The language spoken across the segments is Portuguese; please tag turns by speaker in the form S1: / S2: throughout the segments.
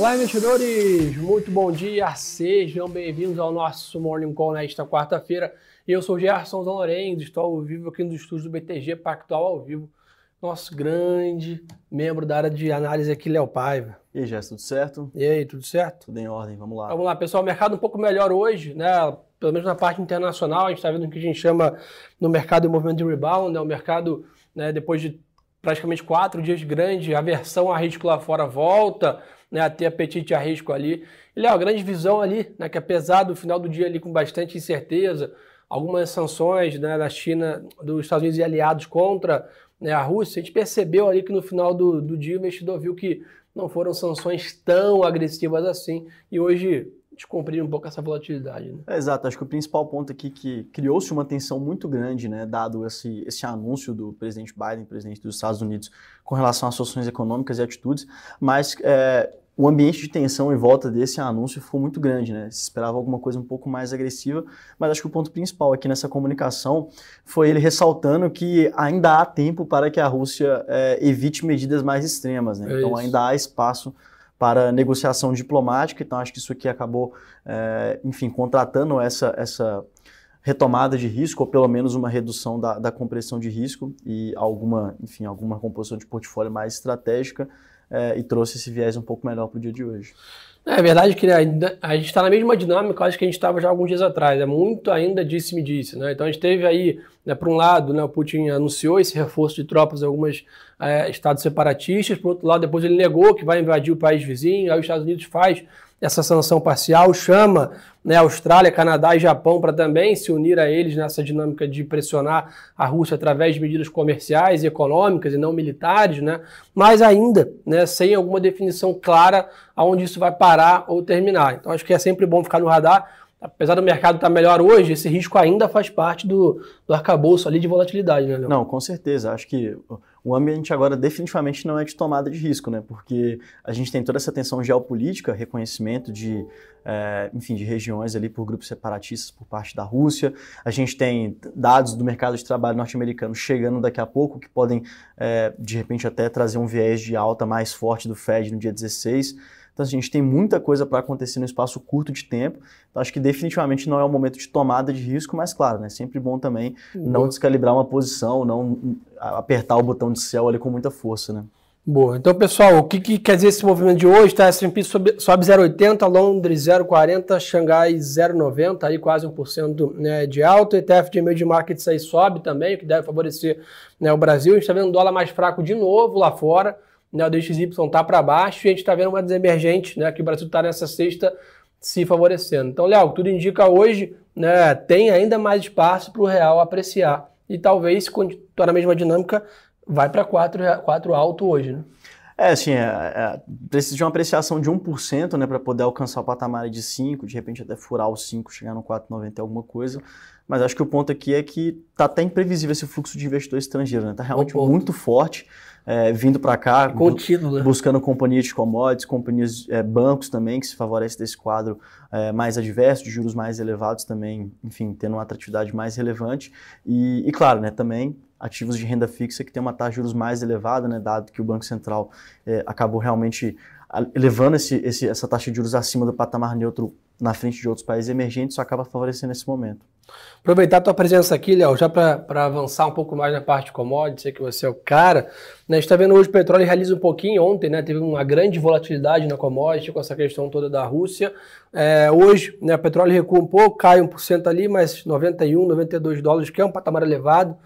S1: Olá, investidores! Muito bom dia, sejam bem-vindos ao nosso Morning Call nesta quarta-feira. Eu sou o Gerson Zanorenzo, estou ao vivo aqui nos estúdios do BTG Pactual ao vivo. Nosso grande membro da área de análise aqui, Léo Paiva.
S2: E aí, Gerson, tudo certo?
S1: E aí, tudo certo?
S2: Tudo em ordem, vamos lá.
S1: Vamos lá, pessoal, mercado um pouco melhor hoje, né? Pelo menos na parte internacional, a gente está vendo o que a gente chama no mercado de movimento de rebound, né? O mercado, né, depois de praticamente quatro dias grande, a versão a risco lá fora volta, né, a ter apetite a risco ali. E, Léo, grande visão ali, né, que apesar do final do dia ali com bastante incerteza, algumas sanções né, da China, dos Estados Unidos e aliados contra né, a Rússia, a gente percebeu ali que no final do, do dia o investidor viu que não foram sanções tão agressivas assim e hoje descumprir um pouco essa volatilidade. Né?
S2: É, exato, acho que o principal ponto aqui é que criou-se uma tensão muito grande, né, dado esse, esse anúncio do presidente Biden, presidente dos Estados Unidos, com relação às sanções econômicas e atitudes, mas é, o ambiente de tensão em volta desse anúncio foi muito grande, né? Se esperava alguma coisa um pouco mais agressiva, mas acho que o ponto principal aqui nessa comunicação foi ele ressaltando que ainda há tempo para que a Rússia é, evite medidas mais extremas, né? É então ainda há espaço para negociação diplomática, então acho que isso aqui acabou, é, enfim, contratando essa, essa retomada de risco, ou pelo menos uma redução da, da compressão de risco e alguma, enfim, alguma composição de portfólio mais estratégica, é, e trouxe esse viés um pouco melhor para o dia de hoje.
S1: É verdade que né, a gente está na mesma dinâmica, acho que a gente estava já alguns dias atrás. É muito ainda disse-me disse. Né? Então a gente teve aí, né, por um lado, né, o Putin anunciou esse reforço de tropas em alguns é, estados separatistas, por outro lado, depois ele negou que vai invadir o país vizinho, aí os Estados Unidos faz essa sanção parcial, chama né, Austrália, Canadá e Japão para também se unir a eles nessa dinâmica de pressionar a Rússia através de medidas comerciais e econômicas e não militares, né, mas ainda né, sem alguma definição clara aonde isso vai parar ou terminar. Então acho que é sempre bom ficar no radar. Apesar do mercado estar melhor hoje, esse risco ainda faz parte do, do arcabouço ali de volatilidade, né, Leon?
S2: Não, com certeza. Acho que o ambiente agora definitivamente não é de tomada de risco, né? Porque a gente tem toda essa tensão geopolítica, reconhecimento de, é, enfim, de regiões ali por grupos separatistas por parte da Rússia. A gente tem dados do mercado de trabalho norte-americano chegando daqui a pouco que podem, é, de repente, até trazer um viés de alta mais forte do Fed no dia 16. Então, assim, a gente tem muita coisa para acontecer no espaço curto de tempo. Então, acho que definitivamente não é o momento de tomada de risco, mas, claro, né, sempre bom também não descalibrar uma posição, não apertar o botão de céu ali com muita força, né?
S1: Boa. Então, pessoal, o que, que quer dizer esse movimento de hoje? Tá? S&P sobe, sobe 0,80, Londres 0,40, Xangai 0,90, aí quase 1% né, de alta. ETF de emerging markets aí sobe também, o que deve favorecer né, o Brasil. A gente está vendo um dólar mais fraco de novo lá fora né, o DXY está para baixo e a gente está vendo uma emergente, né, que o Brasil está nessa sexta se favorecendo. Então, Léo, tudo indica hoje, né, tem ainda mais espaço para o real apreciar. E talvez, se continuar na mesma dinâmica, vai para 4, 4 alto hoje, né?
S2: É, assim, é, é, precisa de uma apreciação de 1%, né, para poder alcançar o patamar de 5, de repente até furar o 5, chegar no 4,90 alguma coisa. Mas acho que o ponto aqui é que está até imprevisível esse fluxo de investidor estrangeiro, né? Tá realmente muito forte é, vindo para cá,
S1: Contínuo, né?
S2: buscando companhias de commodities, companhias, é, bancos também, que se favorecem desse quadro é, mais adverso, de juros mais elevados também, enfim, tendo uma atratividade mais relevante. E, e, claro, né, também ativos de renda fixa que tem uma taxa de juros mais elevada, né, dado que o Banco Central é, acabou realmente elevando esse, esse, essa taxa de juros acima do patamar neutro na frente de outros países emergentes, isso acaba favorecendo nesse momento.
S1: Aproveitar a tua presença aqui, Léo, já para avançar um pouco mais na parte de commodities, sei que você é o cara. Né, a gente está vendo hoje o petróleo realiza um pouquinho ontem, né? Teve uma grande volatilidade na commodity com essa questão toda da Rússia. É, hoje, né, o petróleo recua um pouco, cai 1% ali, mas 91, 92 dólares, que é um patamar elevado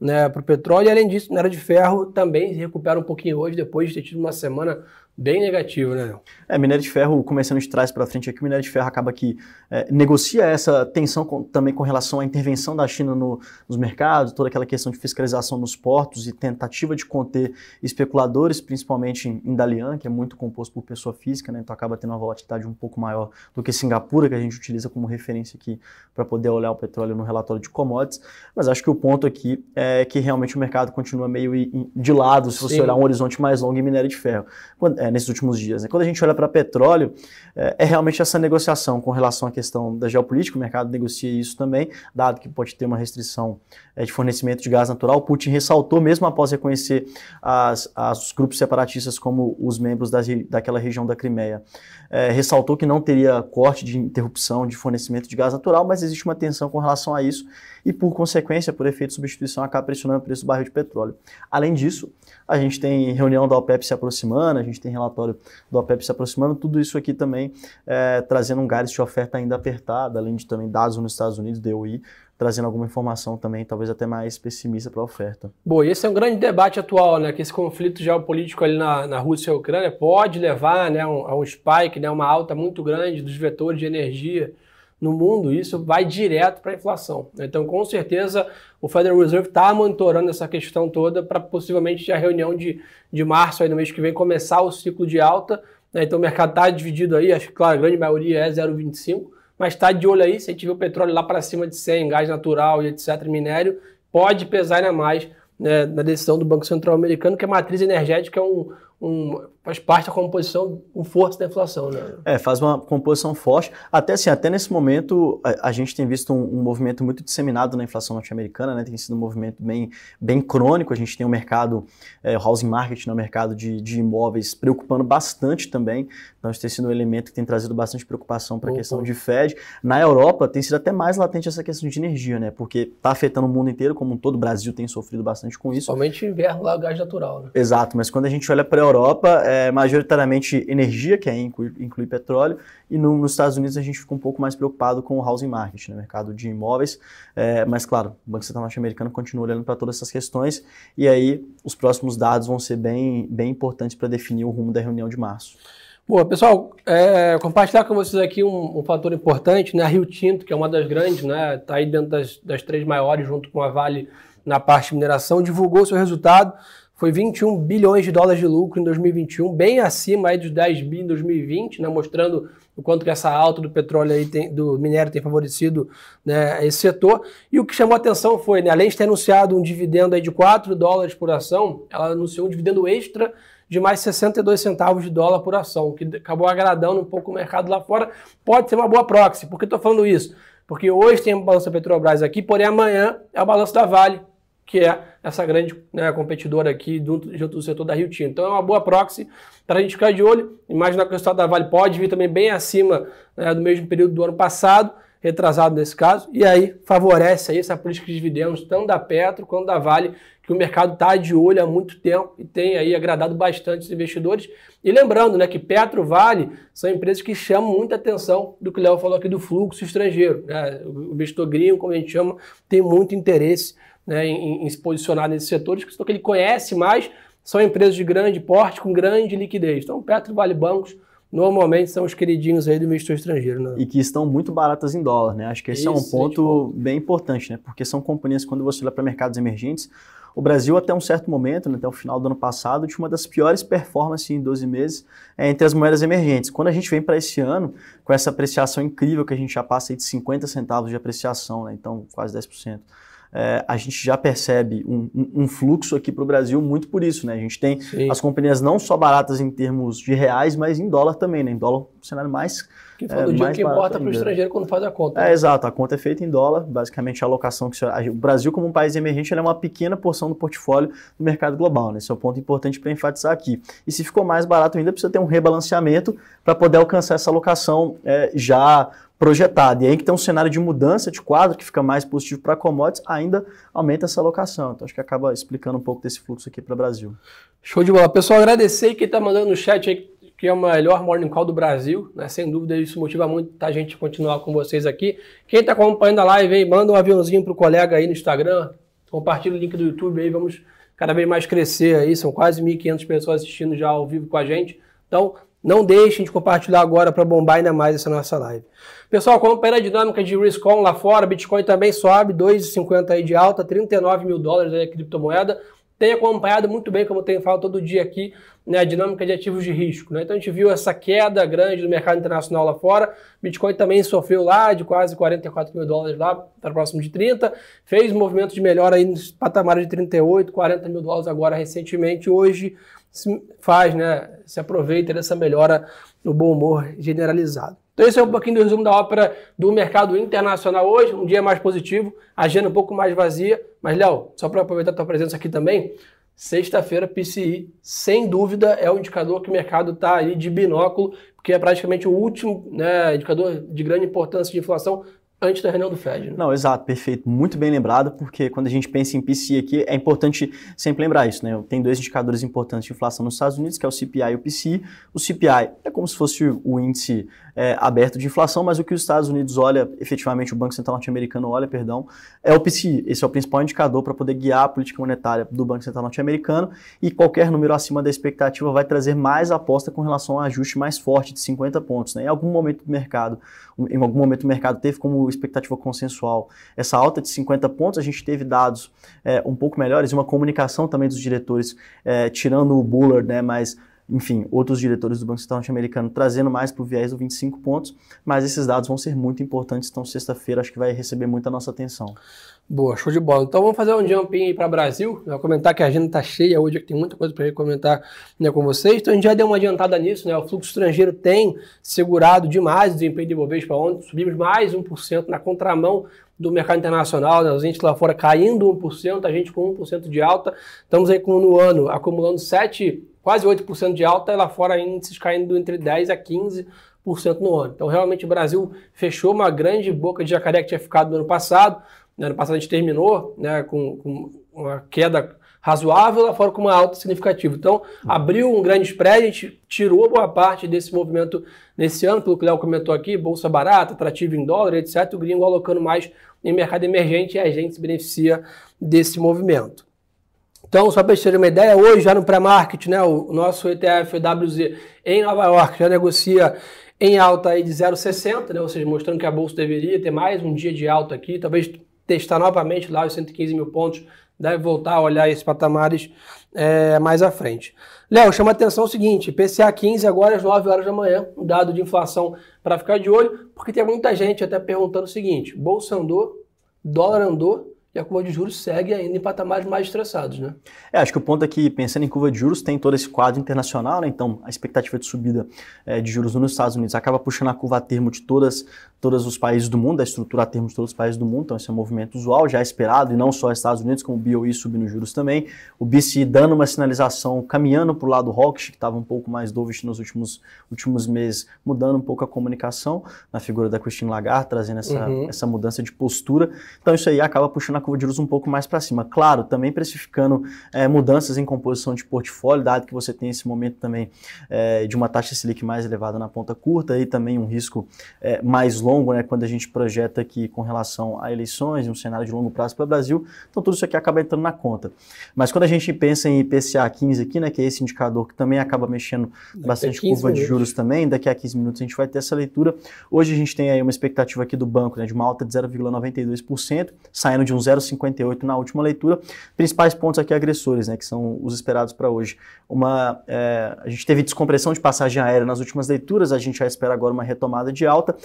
S1: né, para o petróleo. E além disso, na área de ferro também se recupera um pouquinho hoje, depois de ter tido uma semana bem negativa, né?
S2: É, minério de ferro, começando de trás para frente aqui, o minério de ferro acaba que é, negocia essa tensão com, também com relação à intervenção da China no, nos mercados, toda aquela questão de fiscalização nos portos e tentativa de conter especuladores, principalmente em, em Dalian, que é muito composto por pessoa física, né, então acaba tendo uma volatilidade um pouco maior do que Singapura, que a gente utiliza como referência aqui para poder olhar o petróleo no relatório de commodities, mas acho que o ponto aqui é que realmente o mercado continua meio de lado, se você Sim. olhar um horizonte mais longo em minério de ferro. Quando, é, nesses últimos dias. Né? Quando a gente olha para petróleo, é, é, realmente essa negociação com relação à questão da geopolítica, o mercado negocia isso também, dado que pode ter uma restrição é, de fornecimento de gás natural. Putin ressaltou, mesmo após reconhecer as, as, os grupos separatistas como os membros das, daquela região da Crimeia, é, ressaltou que não teria corte de interrupção de fornecimento de gás natural, mas existe uma tensão com relação a isso e, por consequência, por efeito de substituição, acaba pressionando o preço do barril de petróleo. Além disso, a gente tem reunião da OPEP se aproximando, a gente tem relatório da OPEP se aproximando, tudo isso aqui também é, trazendo um gás de oferta ainda apertada, além de também dados nos Estados Unidos, DOI, trazendo alguma informação também, talvez até mais pessimista para a oferta.
S1: Bom, esse é um grande debate atual, né? Que esse conflito geopolítico ali na, na Rússia e Ucrânia pode levar né, um, a um spike, né, uma alta muito grande dos vetores de energia no mundo, isso vai direto para a inflação. Então, com certeza, o Federal Reserve está monitorando essa questão toda para possivelmente a reunião de, de março, aí no mês que vem, começar o ciclo de alta. Né? Então, o mercado está dividido aí, acho que, claro, a grande maioria é 0,25, mas está de olho aí, se a gente vê o petróleo lá para cima de 100, gás natural e etc., minério, pode pesar ainda mais né, na decisão do Banco Central americano, que a matriz energética é um, um, faz parte da composição com força da inflação, né?
S2: É, faz uma composição forte. Até assim, até nesse momento, a, a gente tem visto um, um, movimento muito disseminado na inflação norte-americana, né? Tem sido um movimento bem, bem crônico. A gente tem o um mercado, é, o housing market, né? o mercado de, de imóveis, preocupando bastante também. Então, isso tem sido um elemento que tem trazido bastante preocupação para a questão de Fed. Na Europa, tem sido até mais latente essa questão de energia, né? Porque está afetando o mundo inteiro, como todo o Brasil tem sofrido bastante com isso.
S1: Somente inverno lá, o gás natural, né?
S2: Exato, mas quando a gente olha para a Europa, é majoritariamente energia, que é inclui, inclui petróleo, e no, nos Estados Unidos a gente fica um pouco mais preocupado com o housing market, né, mercado de imóveis. É, mas, claro, o Banco Central norte-americano continua olhando para todas essas questões, e aí os próximos dados vão ser bem, bem importantes para definir o rumo da reunião de março.
S1: Boa, pessoal, é, compartilhar com vocês aqui um, um, fator importante, né? A Rio Tinto, que é uma das grandes, né? Está aí dentro das, das três maiores, junto com a Vale na parte de mineração, divulgou seu resultado foi 21 bilhões de dólares de lucro em 2021, bem acima aí dos 10 bi em 2020, né, mostrando o quanto que essa alta do petróleo aí tem, do minério tem favorecido né, esse setor. E o que chamou atenção foi, né, além de ter anunciado um dividendo aí de 4 dólares por ação, ela anunciou um dividendo extra de mais 62 centavos de dólar por ação, que acabou agradando um pouco o mercado lá fora. Pode ser uma boa proxy. Por que estou falando isso? Porque hoje tem a balança Petrobras aqui, porém amanhã é a balança da Vale, que é essa grande né, competidora aqui junto, junto do setor da Rio Tinto. Então é uma boa proxy para a gente ficar de olho. Imagina que o resultado da Vale pode vir também bem acima né, do mesmo período do ano passado, retrasado nesse caso, e aí favorece aí essa política de dividendos tanto da Petro quanto da Vale, que o mercado está de olho há muito tempo e tem aí agradado bastante os investidores. E lembrando né, que Petro Vale são empresas que chamam muita atenção do que o Léo falou aqui do fluxo estrangeiro. Né? O investidor gringo, como a gente chama, tem muito interesse né, em, em, se posicionar nesses setores, que ele conhece mais, são empresas de grande porte, com grande liquidez. Então, Petro Vale Bancos normalmente são os queridinhos aí do investidor estrangeiro. Né?
S2: E que estão muito baratas em dólar, né? Acho que esse Isso, é um ponto bem importante, né? Porque são companhias, quando você olha para mercados emergentes, o Brasil, até um certo momento, né, até o final do ano passado, tinha uma das piores performances em 12 meses é, entre as moedas emergentes. Quando a gente vem para esse ano, com essa apreciação incrível que a gente já passa de 50 centavos de apreciação, né, então quase 10%, é, a gente já percebe um, um fluxo aqui para o Brasil muito por isso, né? A gente tem Sim. as companhias não só baratas em termos de reais, mas em dólar também, né? Em dólar, cenário mais.
S1: Que foi é, do dia que importa para o estrangeiro quando faz a conta.
S2: É, né? exato, a conta é feita em dólar, basicamente a alocação que o Brasil, como um país emergente, é uma pequena porção do portfólio do mercado global, né? Esse é o um ponto importante para enfatizar aqui. E se ficou mais barato ainda, precisa ter um rebalanceamento para poder alcançar essa alocação é, já projetada. E aí que tem um cenário de mudança de quadro que fica mais positivo para commodities, ainda aumenta essa alocação. Então acho que acaba explicando um pouco desse fluxo aqui para o Brasil.
S1: Show de bola. Pessoal, agradecer quem está mandando no chat aí que é o melhor morning call do Brasil, né? Sem dúvida isso motiva muito a gente continuar com vocês aqui. Quem está acompanhando a live aí, manda um aviãozinho pro colega aí no Instagram, compartilha o link do YouTube aí, vamos cada vez mais crescer aí, são quase 1.500 pessoas assistindo já ao vivo com a gente. Então, não deixem de compartilhar agora para bombar ainda mais essa nossa live. Pessoal, acompanha a dinâmica de risk on lá fora, Bitcoin também sobe, 2,50 aí de alta, 39 mil dólares aí a criptomoeda. Tem acompanhado muito bem, como eu tenho falado todo dia aqui, né, a dinâmica de ativos de risco. Né? Então a gente viu essa queda grande do mercado internacional lá fora. Bitcoin também sofreu lá de quase 44 mil dólares lá, para próximo de 30. Fez um movimento de melhora aí nos patamares de 38, 40 mil dólares agora recentemente. Hoje se faz, né, se aproveita dessa melhora no bom humor generalizado. Então esse é um pouquinho do resumo da ópera do mercado internacional hoje, um dia mais positivo, agenda um pouco mais vazia, mas Léo, só para aproveitar a tua presença aqui também, sexta-feira PCI, sem dúvida, é o indicador que o mercado está aí de binóculo, porque é praticamente o último né, indicador de grande importância de inflação antes da reunião do Fed. Né?
S2: Não, exato, perfeito. Muito bem lembrado, porque quando a gente pensa em PCI aqui, é importante sempre lembrar isso, né? Tem dois indicadores importantes de inflação nos Estados Unidos, que é o CPI e o PCI. O CPI é como se fosse o índice é, aberto de inflação, mas o que os Estados Unidos olha, efetivamente o Banco Central norte-americano olha, perdão, é o PCI. Esse é o principal indicador para poder guiar a política monetária do Banco Central norte-americano e qualquer número acima da expectativa vai trazer mais aposta com relação a ajuste mais forte de 50 pontos. Né? Em algum momento do mercado, em algum momento o mercado teve como expectativa consensual essa alta de 50 pontos, a gente teve dados é, um pouco melhores uma comunicação também dos diretores, é, tirando o Bullard, né, mas enfim, outros diretores do Banco Central norte-americano trazendo mais para o viés do 25 pontos, mas esses dados vão ser muito importantes, então sexta-feira acho que vai receber muita nossa atenção.
S1: Boa, show de bola. Então vamos fazer um jumping para Brasil, né? comentar que a agenda está cheia hoje, que tem muita coisa para comentar né, com vocês. Então a gente já deu uma adiantada nisso, né? O fluxo estrangeiro tem segurado demais o desempenho de Ibovespa ontem, subimos mais 1% na contramão do mercado internacional, né? os índices lá fora caindo 1%, a gente com 1% de alta. Estamos aí com no ano acumulando 7 quase 8% de alta, lá fora índices caindo entre 10% a 15% no ano. Então, realmente, o Brasil fechou uma grande boca de jacaré que tinha ficado no ano passado. No ano passado a gente terminou né, com, com uma queda razoável, lá fora com uma alta significativa. Então, abriu um grande spread, a gente tirou boa parte desse movimento nesse ano, pelo que o Léo comentou aqui, bolsa barata, atrativa em dólar, etc. O gringo alocando mais em mercado emergente e a gente se beneficia desse movimento. Então, só para vocês terem uma ideia, hoje já no pré-market, né, o nosso ETF WZ em Nova York já negocia em alta aí de 0,60, né, ou seja, mostrando que a bolsa deveria ter mais um dia de alta aqui, talvez testar novamente lá os 115 mil pontos, deve voltar a olhar esses patamares é, mais à frente. Léo, chama atenção o seguinte, PCA 15 agora às 9 horas da manhã, dado de inflação para ficar de olho, porque tem muita gente até perguntando o seguinte, bolsa andou, dólar andou, e a curva de juros segue ainda em patamares mais estressados, né?
S2: É, acho que o ponto aqui, pensando em curva de juros, tem todo esse quadro internacional, né? Então, a expectativa de subida é, de juros nos Estados Unidos acaba puxando a curva a termo de todas, todos os países do mundo, a estrutura a termo de todos os países do mundo, então esse é um movimento usual, já esperado, e não só os Estados Unidos, como o BOE subindo juros também, o BCE dando uma sinalização, caminhando para o lado hawkish, que estava um pouco mais dovish nos últimos, últimos meses, mudando um pouco a comunicação, na figura da Christine Lagarde, trazendo essa, uhum. essa mudança de postura, então isso aí acaba puxando a curva de juros um pouco mais para cima. Claro, também precificando é, mudanças em composição de portfólio, dado que você tem esse momento também é, de uma taxa Selic mais elevada na ponta curta e também um risco é, mais longo, né, quando a gente projeta aqui com relação a eleições, um cenário de longo prazo para o Brasil. Então, tudo isso aqui acaba entrando na conta. Mas quando a gente pensa em IPCA 15 aqui, né, que é esse indicador que também acaba mexendo bastante curva minutos. de juros também, daqui a 15 minutos a gente vai ter essa leitura. Hoje a gente tem aí uma expectativa aqui do banco né, de uma alta de 0,92%, saindo de um 0,50 na última leitura. Principais pontos aqui agressores, né, que são os esperados para hoje. Uma, é, a gente teve descompressão de passagem aérea nas últimas leituras, a gente já espera agora uma retomada de alta.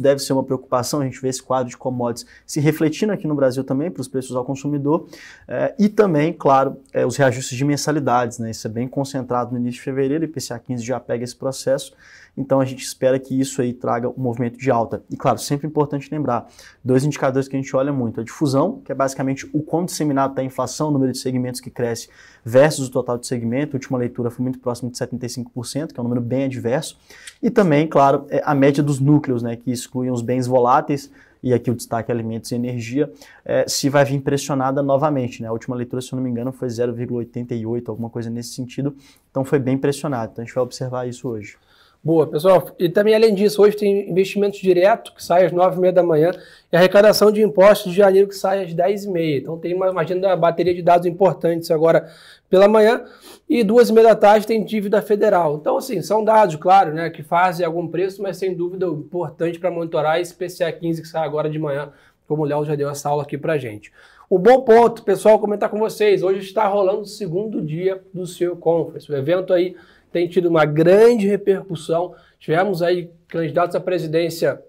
S2: Deve ser uma preocupação, a gente vê esse quadro de commodities se refletindo aqui no Brasil também para os preços ao consumidor. É, e também, claro, é, os reajustes de mensalidades, né, isso é bem concentrado no início de fevereiro, e IPCA 15 já pega esse processo. Então a gente espera que isso aí traga um movimento de alta. E claro, sempre importante lembrar, dois indicadores que a gente olha muito, a difusão, que é basicamente o quão disseminado está a inflação, o número de segmentos que cresce versus o total de segmento. A última leitura foi muito próximo de 75%, que é um número bem adverso. E também, claro, é a média dos núcleos, né, que excluem os bens voláteis, e aqui o destaque é alimentos e energia, é, se vai vir pressionada novamente. Né? A última leitura, se eu não me engano, foi 0,88, alguma coisa nesse sentido, então foi bem pressionado. Então a gente vai observar isso hoje.
S1: Boa, pessoal. E também, além disso, hoje tem investimentos direto, que sai às 9h30 da manhã, e arrecadação de impostos de janeiro, que sai às 10h30. Então, tem uma, uma bateria de dados importantes agora pela manhã. E duas e meia da tarde tem dívida federal. Então, assim, são dados, claro, né, que fazem algum preço, mas sem dúvida importante para monitorar esse PCA 15 que sai agora de manhã, como o Léo já deu essa aula aqui para gente. Um bom ponto, pessoal, comentar com vocês. Hoje está rolando o segundo dia do CEO Conference. O evento aí tem tido uma grande repercussão. Tivemos aí candidatos à presidência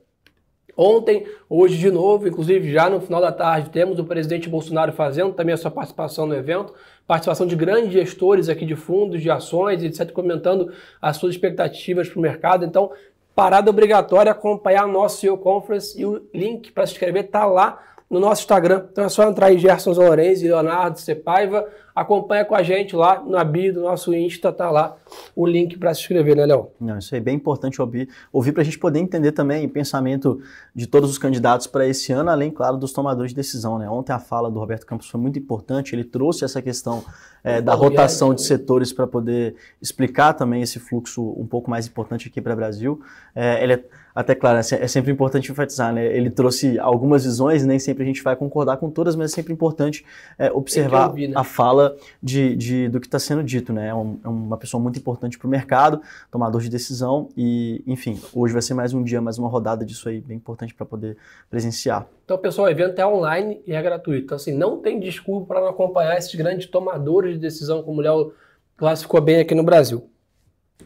S1: ontem, hoje de novo, inclusive já no final da tarde, temos o presidente Bolsonaro fazendo também a sua participação no evento, participação de grandes gestores aqui de fundos, de ações, etc., comentando as suas expectativas para o mercado. Então, parada obrigatória acompanhar nosso CEO Conference e o link para se inscrever está lá no nosso Instagram. Então é só entrar em Gerson Lourenço e Leonardo Cepaiva. Acompanha com a gente lá na bio do nosso Insta, tá lá o link para se inscrever, né, Léo?
S2: Não, isso aí é bem importante ouvir, ouvir para a gente poder entender também o pensamento de todos os candidatos para esse ano, além, claro, dos tomadores de decisão. Né? Ontem a fala do Roberto Campos foi muito importante, ele trouxe essa questão é, da rotação de setores para poder explicar também esse fluxo um pouco mais importante aqui para o Brasil. É, ele é até claro, é sempre importante enfatizar, né? Ele trouxe algumas visões, nem sempre a gente vai concordar com todas, mas é sempre importante é, observar ouvir, né? a fala de, de, do que está sendo dito, né? É, um, é uma pessoa muito importante para o mercado, tomador de decisão e, enfim, hoje vai ser mais um dia, mais uma rodada disso aí, bem importante para poder presenciar.
S1: Então, pessoal, o evento é online e é gratuito. Então, assim, não tem desculpa para não acompanhar esses grandes tomadores de decisão, como o Léo classificou bem aqui no Brasil.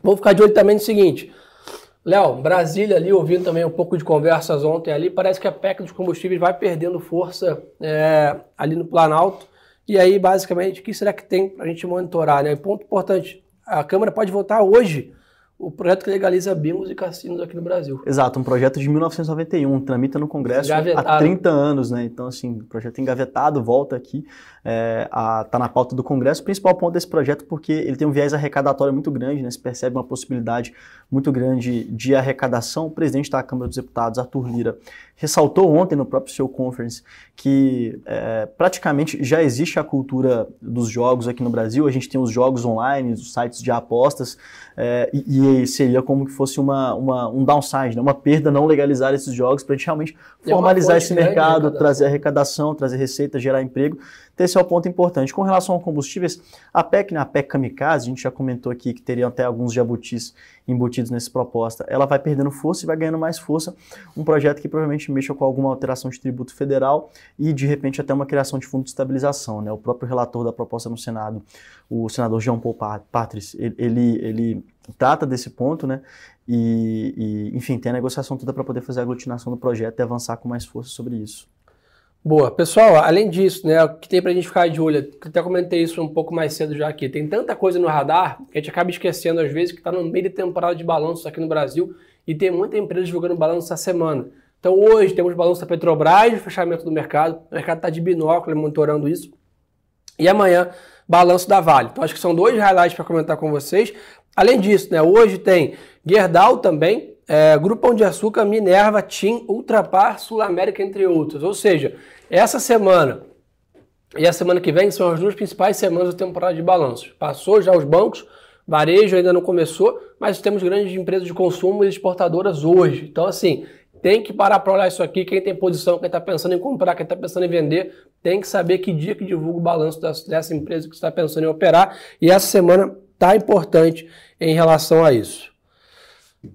S1: Vou ficar de olho também no seguinte Léo, Brasília ali, ouvindo também um pouco de conversas ontem ali, parece que a PEC dos combustíveis vai perdendo força é, ali no Planalto. E aí, basicamente, o que será que tem para a gente monitorar? Né? ponto importante, a Câmara pode votar hoje o projeto que legaliza bingos e cassinos aqui no Brasil.
S2: Exato, um projeto de 1991, tramita no Congresso engavetado. há 30 anos, né? Então, assim, projeto engavetado, volta aqui, é, tá na pauta do Congresso. O principal ponto desse projeto porque ele tem um viés arrecadatório muito grande, né? Se percebe uma possibilidade muito grande de arrecadação. O presidente da Câmara dos Deputados, Arthur Lira, ressaltou ontem no próprio seu conference que é, praticamente já existe a cultura dos jogos aqui no Brasil. A gente tem os jogos online, os sites de apostas, é, e, e, seria como que fosse uma, uma, um downside, né? uma perda não legalizar esses jogos para a gente realmente é formalizar esse mercado, trazer arrecadação, trazer receita, gerar emprego. Então, esse é o ponto importante. Com relação a combustíveis, a PEC, né, a PEC Kamikaze, a gente já comentou aqui que teriam até alguns jabutis embutidos nessa proposta, ela vai perdendo força e vai ganhando mais força. Um projeto que provavelmente mexa com alguma alteração de tributo federal e, de repente, até uma criação de fundo de estabilização. Né? O próprio relator da proposta no Senado, o senador Jean Paul Patris, ele, ele trata desse ponto, né? E, e, enfim, tem a negociação toda para poder fazer a aglutinação do projeto e avançar com mais força sobre isso.
S1: Boa. Pessoal, além disso, né, o que tem para a gente ficar de olho, até comentei isso um pouco mais cedo já aqui, tem tanta coisa no radar que a gente acaba esquecendo às vezes que está no meio de temporada de balanços aqui no Brasil e tem muita empresa divulgando balanço essa semana. Então hoje temos balanço da Petrobras fechamento do mercado, o mercado está de binóculo monitorando isso. E amanhã, balanço da Vale. Então acho que são dois highlights para comentar com vocês. Além disso, né, hoje tem Gerdau também, é, Grupo Pão de Açúcar, Minerva, TIM, Ultrapar, Sul América, entre outros. Ou seja, essa semana e a semana que vem são as duas principais semanas da temporada de balanços. Passou já os bancos, varejo ainda não começou, mas temos grandes empresas de consumo e exportadoras hoje. Então, assim, tem que parar para olhar isso aqui. Quem tem posição, quem está pensando em comprar, quem está pensando em vender, tem que saber que dia que divulga o balanço dessa empresa que está pensando em operar. E essa semana está importante em relação a isso.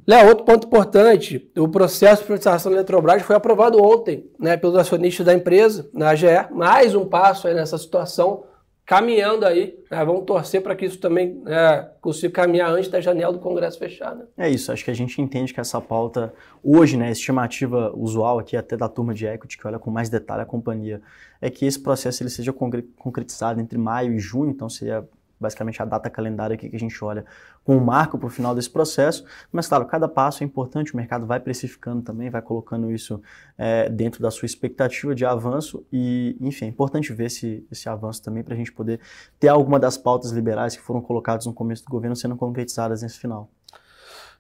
S1: Léo, outro ponto importante, o processo de privatização da Eletrobras foi aprovado ontem né, pelos acionistas da empresa, na AGE, mais um passo nessa situação, caminhando aí, né, vamos torcer para que isso também né, consiga caminhar antes da janela do Congresso fechar. Né?
S2: É isso, acho que a gente entende que essa pauta, hoje, né, estimativa usual aqui até da turma de equity, que olha com mais detalhe a companhia, é que esse processo ele seja concretizado entre maio e junho, então seria basicamente a data calendária aqui que a gente olha com o marco para o final desse processo. Mas, claro, cada passo é importante, o mercado vai precificando também, vai colocando isso é, dentro da sua expectativa de avanço e, enfim, é importante ver esse, esse avanço também para a gente poder ter alguma das pautas liberais que foram colocadas no começo do governo sendo concretizadas nesse final.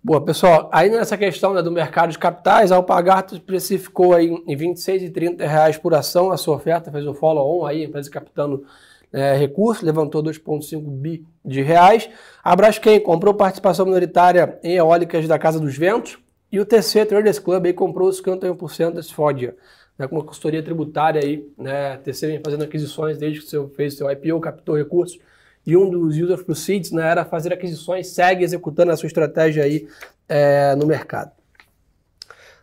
S1: Boa, pessoal, aí nessa questão né, do mercado de capitais, a Alpagato precificou aí em R$ 26,30 por ação a sua oferta, fez um follow-on aí, a empresa captando é, recurso, levantou 2,5 bi de reais. A Braskem comprou participação minoritária em eólicas da Casa dos Ventos. E o TC Traders Club aí comprou 51% da Sfodia, né, com uma consultoria tributária aí, né, TC vem fazendo aquisições desde que você fez seu IPO, captou recursos, e um dos user proceeds né, era fazer aquisições, segue executando a sua estratégia aí é, no mercado.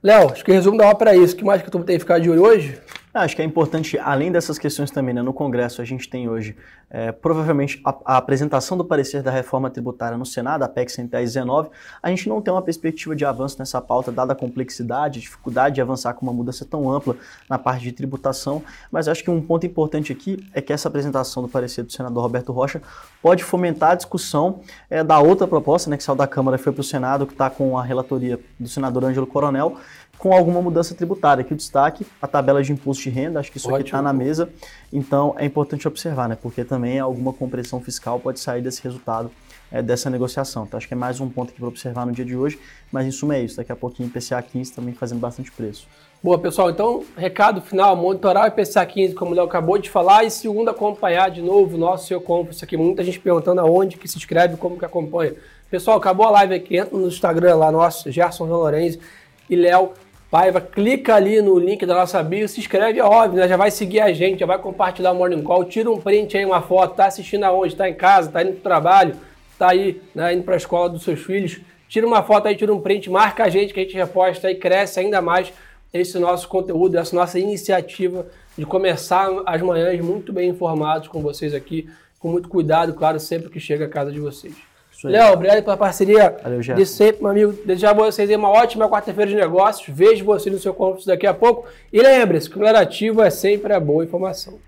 S1: Léo, acho que o resumo da obra é isso. O que mais que tu tem que ficar de olho hoje?
S2: Acho que é importante, além dessas questões também, né, no Congresso a gente tem hoje, é, provavelmente, a, a, apresentação do parecer da reforma tributária no Senado, a PEC 119, a gente não tem uma perspectiva de avanço nessa pauta, dada a complexidade, dificuldade de avançar com uma mudança tão ampla na parte de tributação, mas acho que um ponto importante aqui é que essa apresentação do parecer do senador Roberto Rocha pode fomentar a discussão é, da outra proposta, né, que saiu da Câmara e foi para o Senado, que está com a relatoria do senador Ângelo Coronel, com alguma mudança tributária. Aqui o destaque, a tabela de imposto de renda, acho que isso Ótimo. aqui está na mesa, então é importante observar, né? Porque também alguma compressão fiscal pode sair desse resultado é, dessa negociação. Então acho que é mais um ponto aqui para observar no dia de hoje, mas em suma é isso. Daqui a pouquinho IPCA 15 também fazendo bastante preço.
S1: Boa, pessoal. Então, recado final, monitorar o IPCA 15, como o Léo acabou de falar, e segundo, acompanhar de novo o nosso seu Conference aqui. Muita gente perguntando aonde que se inscreve, como que acompanha. Pessoal, acabou a live aqui, entra no Instagram lá, nosso, Gerson Lorenzi e Léo Paiva, clica ali no link da nossa bio, se inscreve, é óbvio, né? já vai seguir a gente, já vai compartilhar o Morning Call, tira um print aí, uma foto, tá assistindo aonde, tá em casa, tá indo pro trabalho, tá aí, né, indo pra escola dos seus filhos, tira uma foto aí, tira um print, marca a gente que a gente reposta e cresce ainda mais esse nosso conteúdo, essa nossa iniciativa de começar as manhãs muito bem informados com vocês aqui, com muito cuidado, claro, sempre que chega à casa de vocês. Léo, obrigado pela parceria Valeu, de sempre, meu amigo. Desejar a vocês uma ótima quarta-feira de negócios. Vejo você no seu conference daqui a pouco. E lembre-se que o ativo é sempre a boa informação.